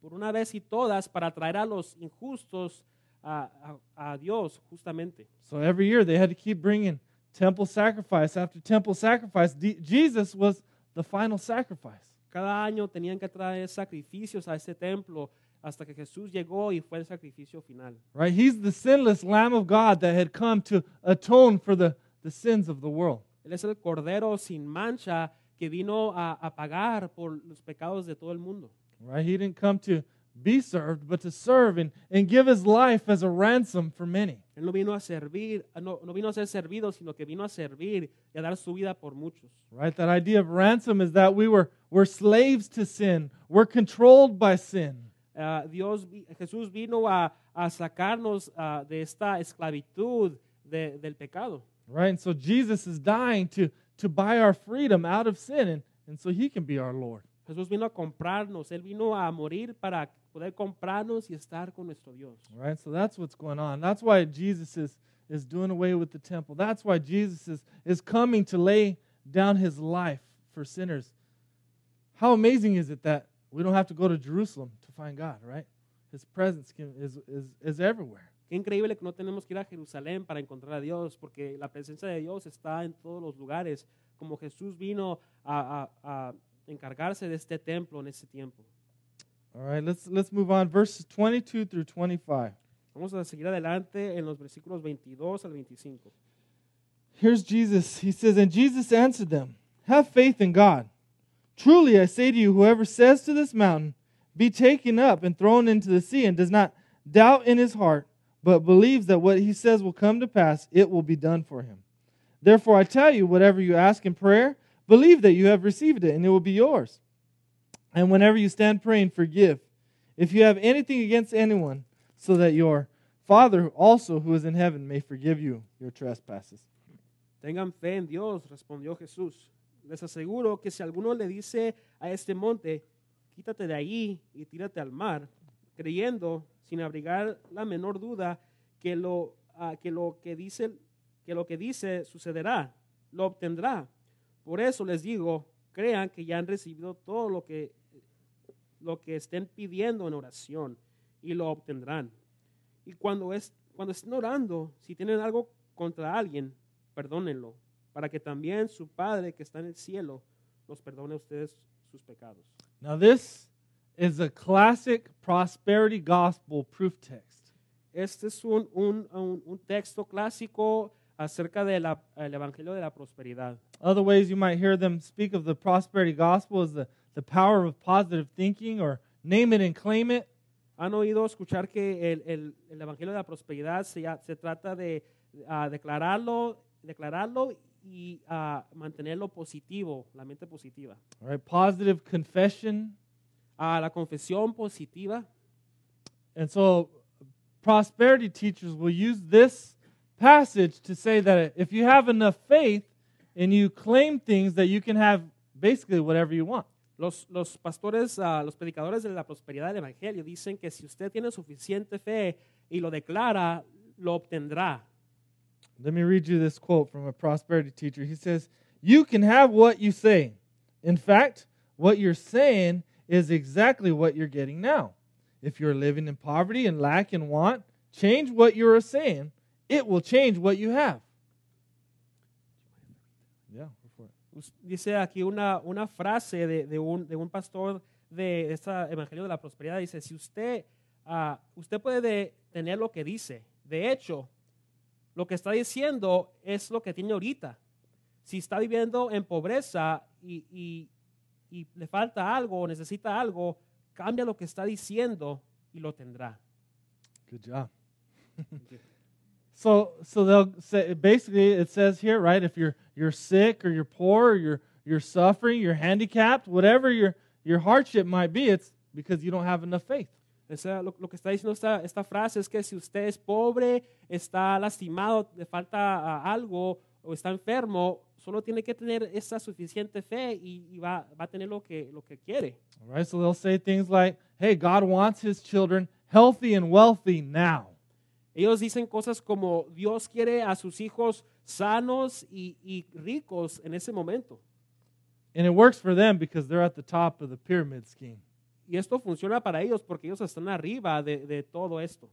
[SPEAKER 2] por una vez y todas para traer a los injustos a, a- a Dios, justamente.
[SPEAKER 1] So every year they had to keep bringing temple sacrifice after temple sacrifice. D- Jesus was the final sacrifice.
[SPEAKER 2] Cada año tenían que traer sacrificios a ese templo hasta que Jesús llegó y fue el sacrificio final.
[SPEAKER 1] Right? He's the sinless Lamb of God that had come to atone for the, the sins of the world.
[SPEAKER 2] Él es el Cordero sin mancha que vino a, a pagar por los pecados de todo el mundo.
[SPEAKER 1] Right? He didn't come to be served, but to serve and, and give his life as a ransom for many.
[SPEAKER 2] Él no vino a servir, no, no vino a ser servido, sino que vino a servir y a dar su vida por muchos.
[SPEAKER 1] Right? That idea of ransom is that we were, we're slaves to sin. We're controlled by sin.
[SPEAKER 2] Ah, Dios, Jesús vino a, a sacarnos ah, de esta esclavitud de- del pecado.
[SPEAKER 1] Right? And so Jesus is dying to, to buy our freedom out of sin, and, and so he can be our Lord.
[SPEAKER 2] Jesús vino a comprarnos, Él vino a morir para poder comprarnos y estar con nuestro Dios.
[SPEAKER 1] Right? So that's what's going on. That's why Jesus is, is doing away with the temple. That's why Jesus is, is coming to lay down his life for sinners. How amazing is it that we don't have to go to Jerusalem to find God, right? His presence can, is, is, is everywhere.
[SPEAKER 2] Qué increíble que no tenemos que ir a Jerusalén para encontrar a Dios, porque la presencia de Dios está en todos los lugares, como Jesús vino a, a- a encargarse de este templo en ese tiempo.
[SPEAKER 1] All right, let's, let's move on. Verses 22 through 25.
[SPEAKER 2] Vamos a seguir adelante en los versículos 22 al 25.
[SPEAKER 1] Here's Jesus. He says, And Jesus answered them, Have faith in God. Truly I say to you, whoever says to this mountain, Be taken up and thrown into the sea, and does not doubt in his heart, but believes that what he says will come to pass, it will be done for him. Therefore I tell you, whatever you ask in prayer, believe that you have received it, and it will be yours. And whenever you stand praying, forgive, if you have anything against anyone, so that your Father also who is in heaven may forgive you your trespasses.
[SPEAKER 2] Tengan fe en Dios, respondió Jesús. Les aseguro que si alguno le dice a este monte, quítate de ahí y tírate al mar, creyendo, sin abrigar la menor duda, que lo ah, que lo que dice que lo que dice sucederá, lo obtendrá. Por eso les digo, crean que ya han recibido todo lo que lo que estén pidiendo en oración y lo obtendrán. Y cuando es cuando estén orando, si tienen algo contra alguien, perdónenlo, para que también su Padre que está en el cielo los perdone a ustedes sus pecados.
[SPEAKER 1] Now, this is a classic prosperity gospel proof text.
[SPEAKER 2] Este es un, un, un, un texto clásico acerca del Evangelio de la Prosperidad.
[SPEAKER 1] Other ways you might hear them speak of the prosperity gospel is the, the power of positive thinking or name it and claim it.
[SPEAKER 2] ¿Han oído escuchar que el, el, el Evangelio de la Prosperidad se, se trata de uh, declararlo, declararlo y uh, mantenerlo positivo, la mente positiva?
[SPEAKER 1] All right, positive confession.
[SPEAKER 2] Uh, la confesión positiva.
[SPEAKER 1] And so prosperity teachers will use this passage to say that if you have enough faith and you claim things that you can have basically whatever you want.
[SPEAKER 2] Los, los pastores, uh, los predicadores de la prosperidad del Evangelio dicen que si usted tiene suficiente fe y lo declara, lo obtendrá.
[SPEAKER 1] Let me read you this quote from a prosperity teacher. He says, You can have what you say. In fact, what you're saying is exactly what you're getting now. If you're living in poverty and lack and want, change what you're saying. It will change what you have.
[SPEAKER 2] Dice aquí una, una frase de, de, un, de un pastor de este Evangelio de la Prosperidad. Dice, si usted, uh, usted puede tener lo que dice. De hecho, lo que está diciendo es lo que tiene ahorita. Si está viviendo en pobreza y, y, y le falta algo o necesita algo, cambia lo que está diciendo y lo tendrá.
[SPEAKER 1] Good job. So, so they'll say basically it says here, right? If you're you're sick or you're poor or you're you're suffering, you're handicapped, whatever your your hardship might be, it's because you don't have enough faith.
[SPEAKER 2] O sea, lo, lo, que está diciendo esta, esta frase es que si usted es pobre, está lastimado, le falta uh, algo o está enfermo, solo tiene que tener esa suficiente fe y, y va, va, a tener lo que, lo que quiere.
[SPEAKER 1] All right, so they'll say things like, hey, God wants his children healthy and wealthy now.
[SPEAKER 2] Ellos dicen cosas como Dios quiere a sus hijos sanos y, y ricos en ese momento.
[SPEAKER 1] And it works for them because they're at the top of the pyramid scheme.
[SPEAKER 2] Y esto funciona para ellos porque ellos están arriba de, de todo esto.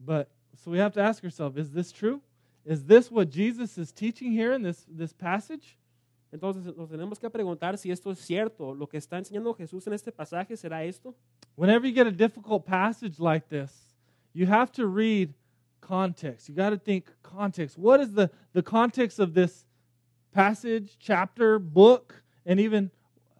[SPEAKER 1] But so we have to ask ourselves, is this true? Is this what Jesus is teaching here in this, this passage?
[SPEAKER 2] Entonces nos tenemos que preguntar si esto es cierto. Lo que está enseñando Jesús en este pasaje será esto.
[SPEAKER 1] Whenever you get a difficult passage like this, you have to read context. You got to think context. What is the, the context of this passage, chapter, book, and even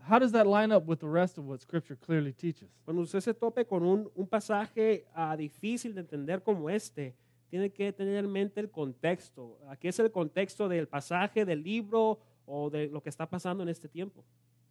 [SPEAKER 1] how does that line up with the rest of what Scripture clearly teaches?
[SPEAKER 2] Cuando usted se tope con un, un pasaje uh, difícil de entender como este, tiene que tener en mente el contexto. Aquí es el contexto del pasaje, del libro o de lo que está pasando en este tiempo.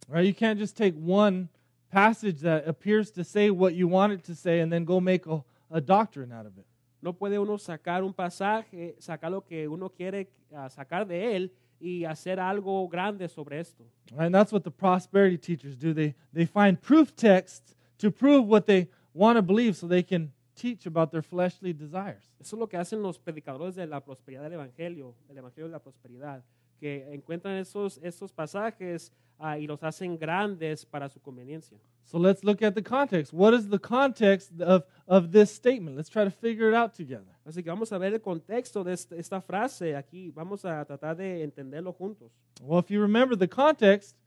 [SPEAKER 1] Right? You can't just take one passage that appears to say what you want it to say and then go make a, a doctrine out of it.
[SPEAKER 2] No puede uno sacar un pasaje, sacar lo que uno quiere uh, sacar de él y hacer algo grande sobre esto.
[SPEAKER 1] And that's what the prosperity teachers do. They, they find proof texts to prove what they want to believe so they can teach about their fleshly desires.
[SPEAKER 2] Eso es lo que hacen los predicadores de la prosperidad del evangelio, el evangelio de la prosperidad, que encuentran esos esos pasajes uh, y los hacen grandes para su conveniencia.
[SPEAKER 1] So let's look at the context. What is the context of, of this statement? Let's try to figure it out together.
[SPEAKER 2] Así que vamos a ver el contexto de esta, esta frase aquí. Vamos a tratar de entenderlo juntos.
[SPEAKER 1] Well, if you remember the context,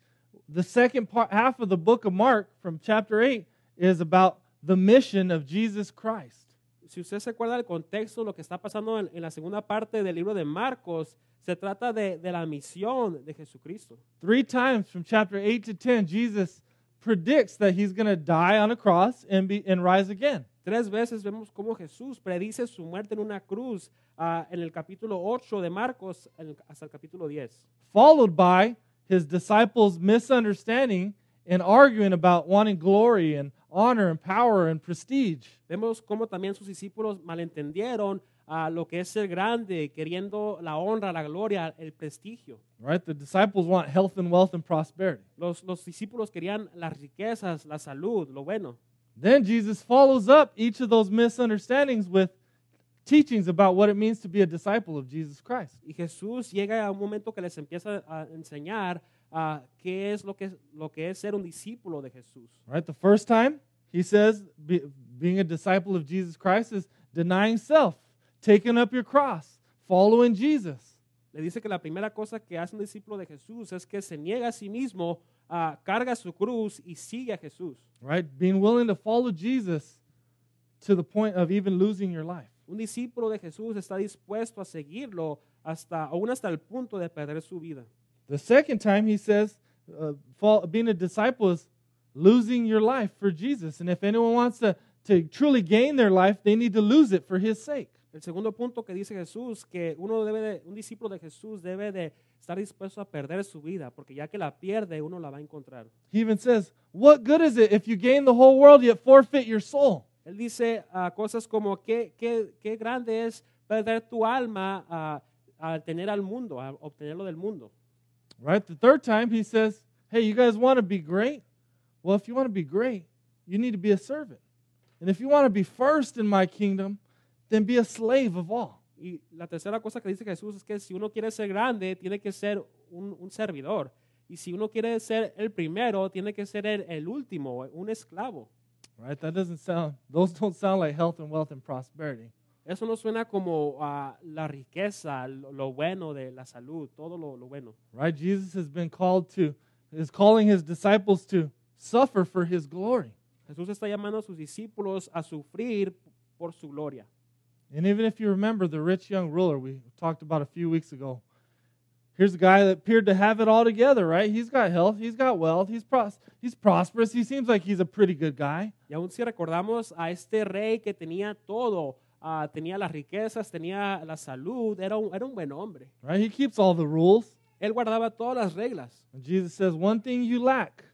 [SPEAKER 1] the second part, half of the book of Mark from chapter 8 is about the mission of Jesus Christ.
[SPEAKER 2] Si usted se acuerda del contexto, lo que está pasando en, en la segunda parte del libro de Marcos, se trata de, de, la misión de Jesucristo.
[SPEAKER 1] Three times from chapter 8 to 10, Jesus predicts that he's going to die on a cross and, be, and rise again.
[SPEAKER 2] Tres veces vemos cómo Jesús predice su muerte en una cruz uh, en el capítulo 8 de Marcos el, hasta el capítulo 10.
[SPEAKER 1] Followed by his disciples' misunderstanding and arguing about wanting glory and honor and power and prestige.
[SPEAKER 2] Vemos cómo también sus discípulos malentendieron a lo que es ser grande, queriendo la honra, la gloria, el prestigio.
[SPEAKER 1] Right? The disciples want health and wealth and prosperity.
[SPEAKER 2] Los, los discípulos querían las riquezas, la salud, lo bueno.
[SPEAKER 1] Then Jesus follows up each of those misunderstandings with teachings about what it means to be a disciple of Jesus Christ.
[SPEAKER 2] Y Jesús llega a un momento que les empieza a enseñar qué es lo que, lo que es ser un discípulo de Jesús.
[SPEAKER 1] Right? The first time, he says be, being a disciple of Jesus Christ is denying self, taking up your cross, following Jesus.
[SPEAKER 2] Le dice que la primera cosa que hace un discípulo de Jesús es que se niega a sí mismo, ah, carga su cruz y sigue a Jesús.
[SPEAKER 1] Right? Being willing to follow Jesus to the point of even losing your life.
[SPEAKER 2] Un discípulo de Jesús está dispuesto a seguirlo hasta, aún hasta el punto de perder su vida.
[SPEAKER 1] The second time, he says uh, fall, being a disciple is losing your life for Jesus. And if anyone wants to, to truly gain their life, they need to lose it for his sake.
[SPEAKER 2] El segundo punto que dice Jesús, que uno debe de, un discípulo de Jesús debe de estar dispuesto a perder su vida, porque ya que la pierde, uno la va a encontrar.
[SPEAKER 1] He even says, What good is it if you gain the whole world yet forfeit your soul?
[SPEAKER 2] Él dice ah, cosas como, ¿qué, qué, qué grande es perder tu alma ah, al tener al mundo, a obtenerlo del mundo?
[SPEAKER 1] Right? The third time, he says, Hey, you guys want to be great? Well, if you want to be great, you need to be a servant. And if you want to be first in my kingdom, then be a slave of all.
[SPEAKER 2] Y la tercera cosa que dice Jesús es que si uno quiere ser grande, tiene que ser un, un servidor. Y si uno quiere ser el primero, tiene que ser el, el último, un esclavo.
[SPEAKER 1] Right? That doesn't sound, those don't sound like health and wealth and prosperity.
[SPEAKER 2] Eso no suena como ah, la riqueza, lo, lo bueno de la salud, todo lo, lo bueno.
[SPEAKER 1] Right? Jesus has been called to, is calling his disciples to suffer for his glory.
[SPEAKER 2] Jesús está llamando a sus discípulos a sufrir por su gloria.
[SPEAKER 1] And even if you remember the rich young ruler we talked about a few weeks ago, here's a guy that appeared to have it all together, right? He's got health, he's got wealth, he's, pros- he's prosperous, he seems like he's a pretty good guy.
[SPEAKER 2] Y aún si recordamos a este rey que tenía todo, ah, tenía las riquezas, tenía la salud, era un, era un buen hombre.
[SPEAKER 1] Right? He keeps all the rules.
[SPEAKER 2] Él guardaba todas las reglas.
[SPEAKER 1] And Jesus says, One thing you lack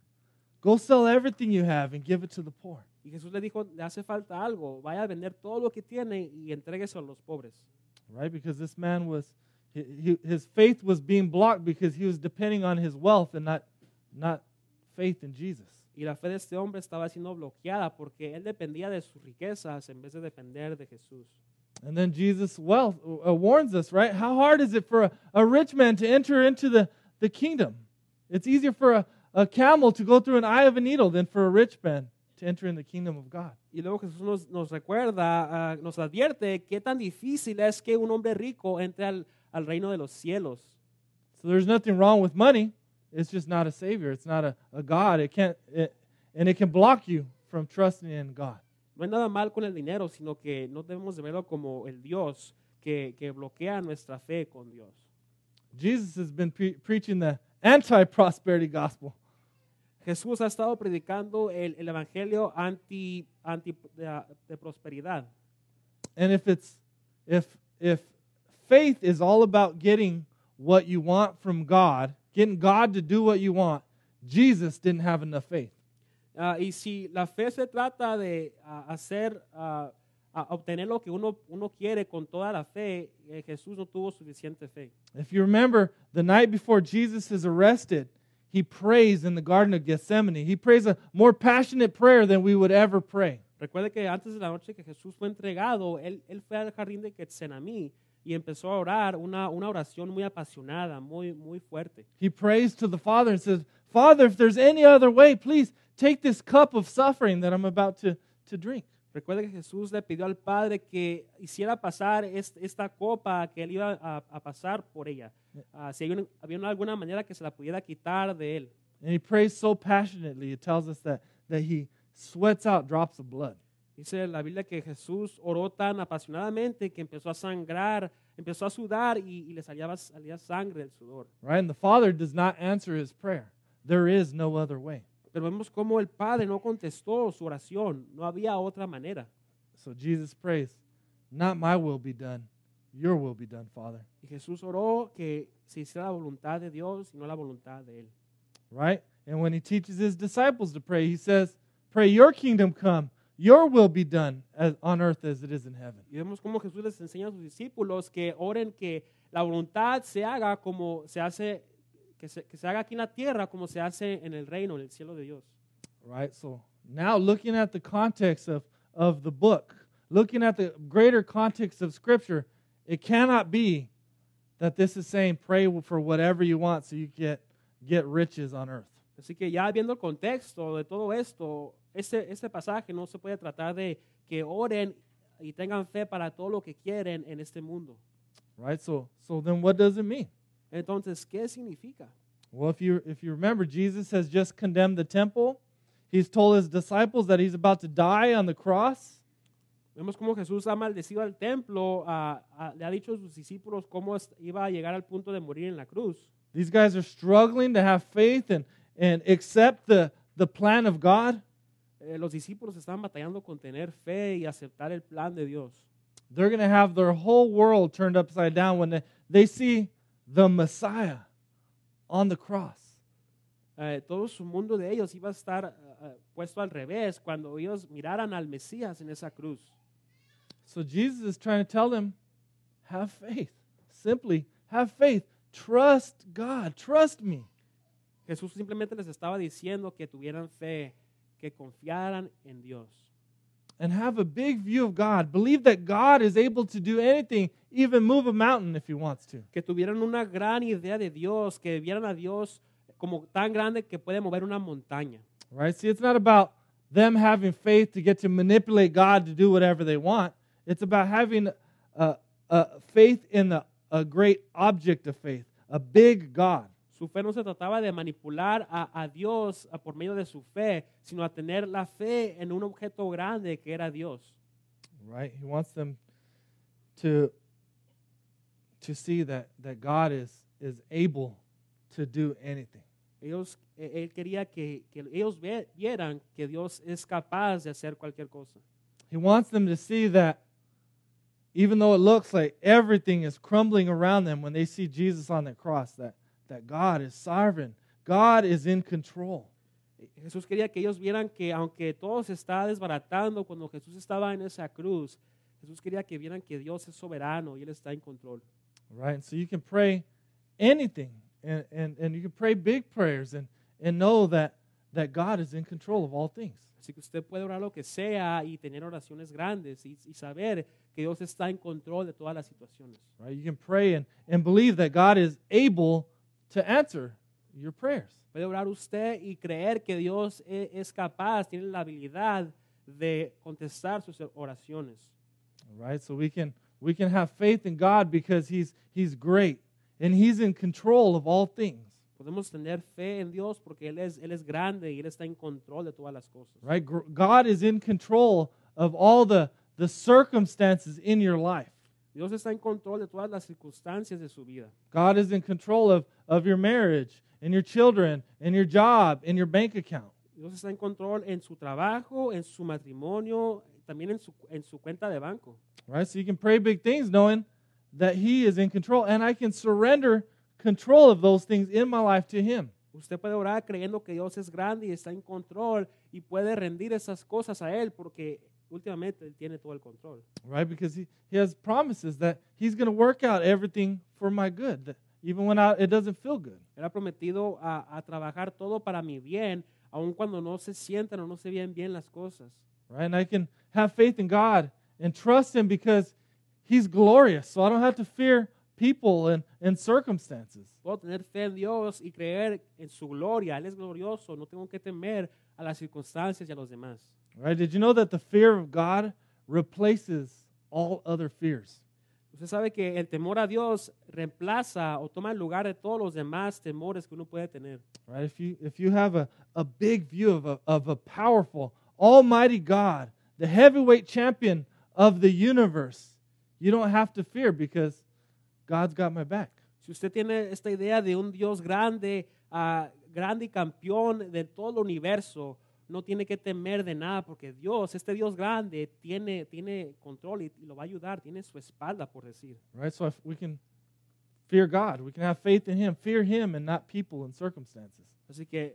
[SPEAKER 1] go sell everything you have and give it to the poor.
[SPEAKER 2] Y Jesús le dijo, le hace falta algo, vaya a vender todo lo que tiene y entréguese a los pobres.
[SPEAKER 1] Right? Because this man was, his faith was being blocked because he was depending on his wealth and not, not faith in Jesus.
[SPEAKER 2] Y la fe de este hombre estaba siendo bloqueada porque él dependía de sus riquezas en vez de depender de Jesús.
[SPEAKER 1] And then Jesus wealth, uh, warns us, right? How hard is it for a, a rich man to enter into the, the kingdom? It's easier for a, a camel to go through an eye of a needle than for a rich man to enter in the kingdom of God.
[SPEAKER 2] Y luego Jesús nos, nos recuerda, ah, nos advierte qué tan difícil es que un hombre rico entre al, al reino de los cielos.
[SPEAKER 1] So there's nothing wrong with money. It's just not a savior. It's not a, a God. It can't, it, and it can block you from trusting in God.
[SPEAKER 2] No hay nada mal con el dinero, sino que no debemos de verlo como el Dios que, que bloquea nuestra fe con Dios.
[SPEAKER 1] Jesus has been pre- preaching the anti prosperity gospel.
[SPEAKER 2] Jesús ha estado predicando el, el evangelio anti, anti de, de prosperidad.
[SPEAKER 1] And if it's if if faith is all about getting what you want from God, getting God to do what you want, Jesus didn't have enough faith.
[SPEAKER 2] Ah, y si la fe se trata de ah, hacer, ah, obtener lo que uno, uno quiere con toda la fe, eh, Jesús no tuvo suficiente fe.
[SPEAKER 1] If you remember, the night before Jesus is arrested, he prays in the Garden of Gethsemane. He prays a more passionate prayer than we would ever pray.
[SPEAKER 2] Recuerde que antes de la noche que Jesús fue entregado, él, él fue al jardín de Getsemaní y empezó a orar una, una oración muy apasionada, muy, muy fuerte.
[SPEAKER 1] He prays to the Father and says, Father, if there's any other way, please take this cup of suffering that I'm about to, to drink.
[SPEAKER 2] Recuerde que Jesús le pidió al Padre que hiciera pasar esta copa que él iba a, a pasar por ella. Ah, si hay una- había alguna manera que se la pudiera quitar de él.
[SPEAKER 1] And he prays so passionately, it tells us that, that he sweats out drops of blood.
[SPEAKER 2] Dice la Biblia que Jesús oró tan apasionadamente que empezó a sangrar, empezó a sudar y, y le salía, salía sangre del sudor.
[SPEAKER 1] Right? And the Father does not answer his prayer. There is no other way.
[SPEAKER 2] Pero vemos cómo el Padre no contestó su oración, no había otra manera.
[SPEAKER 1] So Jesus prays, Not my will be done, your will be done, Father.
[SPEAKER 2] Y Jesús oró que se hiciera la voluntad de Dios y no la voluntad de él.
[SPEAKER 1] Right? And when he teaches his disciples to pray, he says, Pray your kingdom come, your will be done as, on earth as it is in heaven.
[SPEAKER 2] Y vemos cómo Jesús les enseña a sus discípulos que oren que la voluntad se haga como se hace, que se, que se haga aquí en la tierra como se hace en el reino, en el cielo de Dios.
[SPEAKER 1] Right? So now looking at the context of, of the book, looking at the greater context of Scripture, it cannot be that this is saying pray for whatever you want so you get, get riches on earth.
[SPEAKER 2] Así que ya viendo el contexto de todo esto, este, este pasaje no se puede tratar de que oren y tengan fe para todo lo que quieren en este mundo.
[SPEAKER 1] Right? So, so then what does it mean?
[SPEAKER 2] Entonces, ¿qué significa?
[SPEAKER 1] Well, if you, if you remember, Jesus has just condemned the temple. He's told his disciples that he's about to die on the cross.
[SPEAKER 2] Vemos cómo Jesús ha maldecido al templo, ah, ah, le ha dicho a sus discípulos cómo iba a llegar al punto de morir en la cruz.
[SPEAKER 1] These guys are struggling to have faith and, and accept the, the plan of God.
[SPEAKER 2] Eh, los discípulos estaban batallando con tener fe y aceptar el plan de Dios.
[SPEAKER 1] They're going to have their whole world turned upside down when they, they see the Messiah on the cross.
[SPEAKER 2] Eh, todo su mundo de ellos iba a estar ah, puesto al revés cuando ellos miraran al Mesías en esa cruz.
[SPEAKER 1] So Jesus is trying to tell them, have faith. Simply, have faith. Trust God. Trust me.
[SPEAKER 2] Jesús simplemente les estaba diciendo que tuvieran fe, que confiaran en Dios.
[SPEAKER 1] And have a big view of God. Believe that God is able to do anything, even move a mountain if he wants to.
[SPEAKER 2] Que tuvieran una gran idea de Dios, que vieran a Dios como tan grande que puede mover una montaña.
[SPEAKER 1] Right? See, it's not about them having faith to get to manipulate God to do whatever they want. It's about having a, a faith in the, a great object of faith, a big God.
[SPEAKER 2] Su fe no se trataba de manipular a, a Dios a- por medio de su fe, sino a tener la fe en un objeto grande que era Dios.
[SPEAKER 1] Right? He wants them to, to see that, that God is, is able to do anything.
[SPEAKER 2] Ellos, eh, él quería que, que ellos vieran que Dios es capaz de hacer cualquier cosa.
[SPEAKER 1] He wants them to see that even though it looks like everything is crumbling around them when they see Jesus on the cross, that, that God is sovereign, God is in control.
[SPEAKER 2] Jesús quería que ellos vieran que aunque todo se está desbaratando cuando Jesús estaba en esa cruz, Jesús quería que vieran que Dios es soberano y Él está en control.
[SPEAKER 1] Right? And so you can pray anything and, and, and you can pray big prayers and, and know that, that God is in control of all things.
[SPEAKER 2] Así que usted puede orar lo que sea y tener oraciones grandes y, y saber que Dios está en control de todas las situaciones.
[SPEAKER 1] Right? You can pray and, and believe that God is able to answer your prayers.
[SPEAKER 2] Puede orar usted y creer que Dios es capaz, tiene la habilidad de contestar sus oraciones.
[SPEAKER 1] Right? So we can we can have faith in God because He's He's great and He's in control of all things.
[SPEAKER 2] Podemos tener fe en Dios porque Él es, Él es grande y Él está en control de todas las cosas.
[SPEAKER 1] Right? God is in control of all the, the circumstances in your life.
[SPEAKER 2] Dios está en control de todas las circunstancias de su vida.
[SPEAKER 1] God is in control of, of your marriage and your children and your job and your bank account.
[SPEAKER 2] Dios está en control en su trabajo, en su matrimonio, también en su, en su cuenta de banco.
[SPEAKER 1] Right? So you can pray big things knowing that He is in control and I can surrender control of those things in my life to Him.
[SPEAKER 2] Usted puede orar creyendo que Dios es grande y está en control y puede rendir esas cosas a Él porque últimamente Él tiene todo el control.
[SPEAKER 1] Right? Because He, he has promises that He's going to work out everything for my good, that even when I, it doesn't feel good.
[SPEAKER 2] Él ha prometido a, a trabajar todo para mi bien, aun cuando no se sientan o no se ven bien las cosas.
[SPEAKER 1] Right? And I can have faith in God and trust Him because He's glorious. So I don't have to fear people and, and circumstances.
[SPEAKER 2] Puedo tener fe en Dios y creer en su gloria. Él es glorioso, no tengo que temer a las circunstancias y a los demás.
[SPEAKER 1] Right? Did you know that the fear of God replaces all other fears?
[SPEAKER 2] Usted sabe que el temor a Dios reemplaza o toma el lugar de todos los demás temores que uno puede tener.
[SPEAKER 1] Right? If you if you have a, a big view of a, of a powerful, almighty God, the heavyweight champion of the universe, you don't have to fear because God's got my back.
[SPEAKER 2] Si usted tiene esta idea de un Dios grande, ah, grande y campeón de todo el universo, no tiene que temer de nada porque Dios, este Dios grande, tiene, tiene control y, y lo va a ayudar, tiene su espalda, por decir.
[SPEAKER 1] Right? So if we can fear God, we can have faith in Him, fear Him and not people and circumstances.
[SPEAKER 2] Así que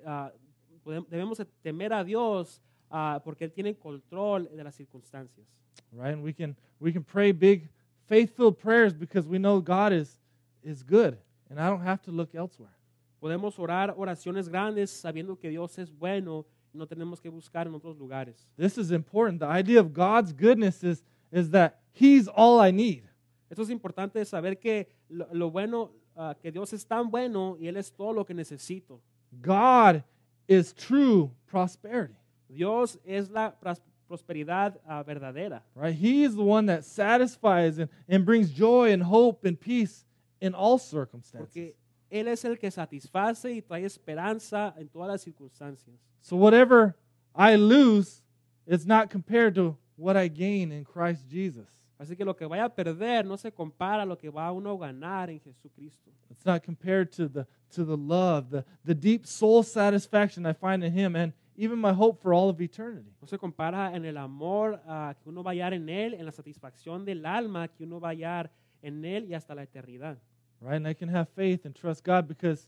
[SPEAKER 2] podem- debemos de temer a Dios ah, porque Él tiene control de las circunstancias.
[SPEAKER 1] Right? And we can we can pray big faith-filled prayers because we know God is is good and I don't have to look elsewhere.
[SPEAKER 2] Podemos orar oraciones grandes sabiendo que Dios es bueno y no tenemos que buscar en otros lugares.
[SPEAKER 1] This is important. The idea of God's goodness is, is that He's all I need.
[SPEAKER 2] Esto es importante saber que lo, lo bueno, ah, que Dios es tan bueno y Él es todo lo que necesito.
[SPEAKER 1] God is true prosperity.
[SPEAKER 2] Dios es la pras- prosperidad ah, verdadera.
[SPEAKER 1] Right? He is the one that satisfies and, and brings joy and hope and peace in all circumstances.
[SPEAKER 2] Porque Él es el que satisface y trae esperanza en todas las circunstancias.
[SPEAKER 1] So whatever I lose, it's not compared to what I gain in Christ Jesus.
[SPEAKER 2] Así que lo que vaya a perder no se compara a lo que va uno a ganar en Jesucristo.
[SPEAKER 1] It's not compared to the to the love, the, the deep soul satisfaction I find in him and even my hope for all of eternity.
[SPEAKER 2] No se compara en el amor ah, que uno va a hallar en Él, en la satisfacción del alma que uno va a hallar en Él y hasta la eternidad.
[SPEAKER 1] Right? And I can have faith and trust God because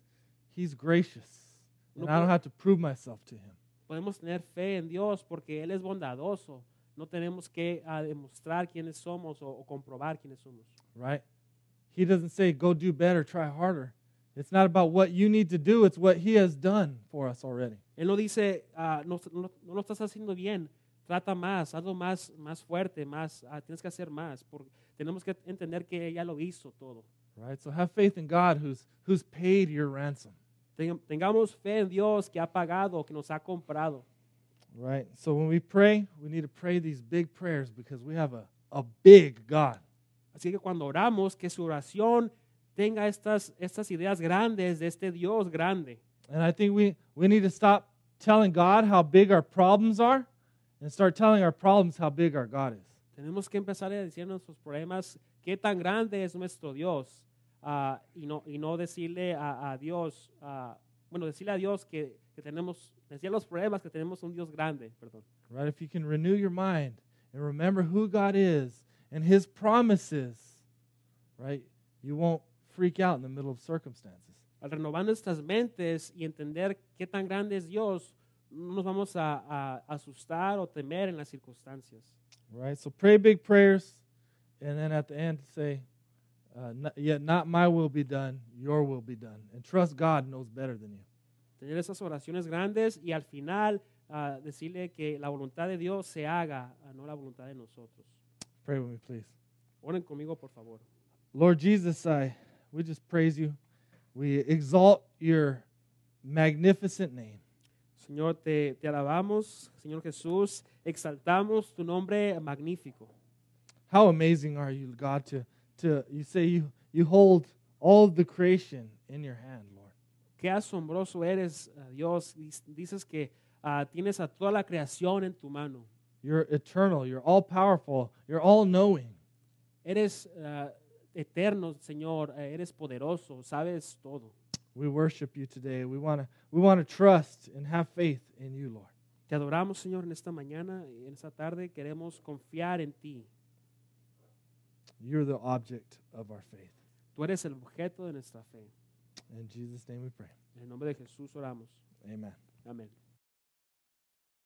[SPEAKER 1] he's gracious. And
[SPEAKER 2] No
[SPEAKER 1] I don't have to prove myself to him.
[SPEAKER 2] Podemos tener fe en Dios porque Él es bondadoso. No tenemos que ah, demostrar quiénes somos o, o comprobar quiénes somos.
[SPEAKER 1] Right? He doesn't say go do better, try harder. It's not about what you need to do, it's what he has done for us already.
[SPEAKER 2] Él no dice, ah, no, no- no lo estás haciendo bien, trata más, hazlo más, más fuerte, más, ah, tienes que hacer más. Porque tenemos que entender que ella lo hizo todo.
[SPEAKER 1] Right? So have faith in God who's who's paid your ransom.
[SPEAKER 2] Ten- Tengamos fe en Dios que ha pagado, que nos ha comprado.
[SPEAKER 1] Right? So when we pray, we need to pray these big prayers because we have a, a big God.
[SPEAKER 2] Así que cuando oramos, que su oración tenga estas, estas ideas grandes de este Dios grande.
[SPEAKER 1] And I think we, we need to stop telling God how big our problems are and start telling our problems how big our God is.
[SPEAKER 2] Tenemos que empezar a decir nuestros problemas qué tan grande es nuestro Dios ah, y, no, y no decirle a, a Dios, ah, bueno, decirle a Dios que, que tenemos, decir los problemas que tenemos un Dios grande, perdón.
[SPEAKER 1] Right? If you can renew your mind and remember who God is and his promises, right? You won't freak out in the middle of circumstances.
[SPEAKER 2] Al renovar nuestras mentes y entender qué tan grande es Dios, no nos vamos a, a asustar o temer en las circunstancias.
[SPEAKER 1] Right? So pray big prayers and then at the end say, uh, not, yet not my will be done, your will be done. And trust God knows better than you.
[SPEAKER 2] Tener esas oraciones grandes y al final ah, decirle que la voluntad de Dios se haga, ah, no la voluntad de nosotros.
[SPEAKER 1] Pray with me, please.
[SPEAKER 2] Oren conmigo, por favor.
[SPEAKER 1] Lord Jesus, I we just praise you. We exalt your magnificent name.
[SPEAKER 2] Señor, te, te alabamos, Señor Jesús, exaltamos tu nombre magnífico.
[SPEAKER 1] How amazing are you, God, to, to you say you, you hold all the creation in your hand, Lord.
[SPEAKER 2] Qué asombroso eres, ah, Dios. Dices que ah, tienes a toda la creación en tu mano.
[SPEAKER 1] You're eternal, you're all powerful, you're all knowing.
[SPEAKER 2] Eres ah, eterno, Señor, eh, eres poderoso, sabes todo.
[SPEAKER 1] We worship you today. We want to we want to trust and have faith in you, Lord.
[SPEAKER 2] Te adoramos, Señor, en esta mañana y en esta tarde queremos confiar en ti.
[SPEAKER 1] You're the object of our faith.
[SPEAKER 2] Tú eres el objeto de nuestra fe.
[SPEAKER 1] In Jesus' name we pray.
[SPEAKER 2] En el nombre de Jesús oramos.
[SPEAKER 1] Amen.
[SPEAKER 2] Amén.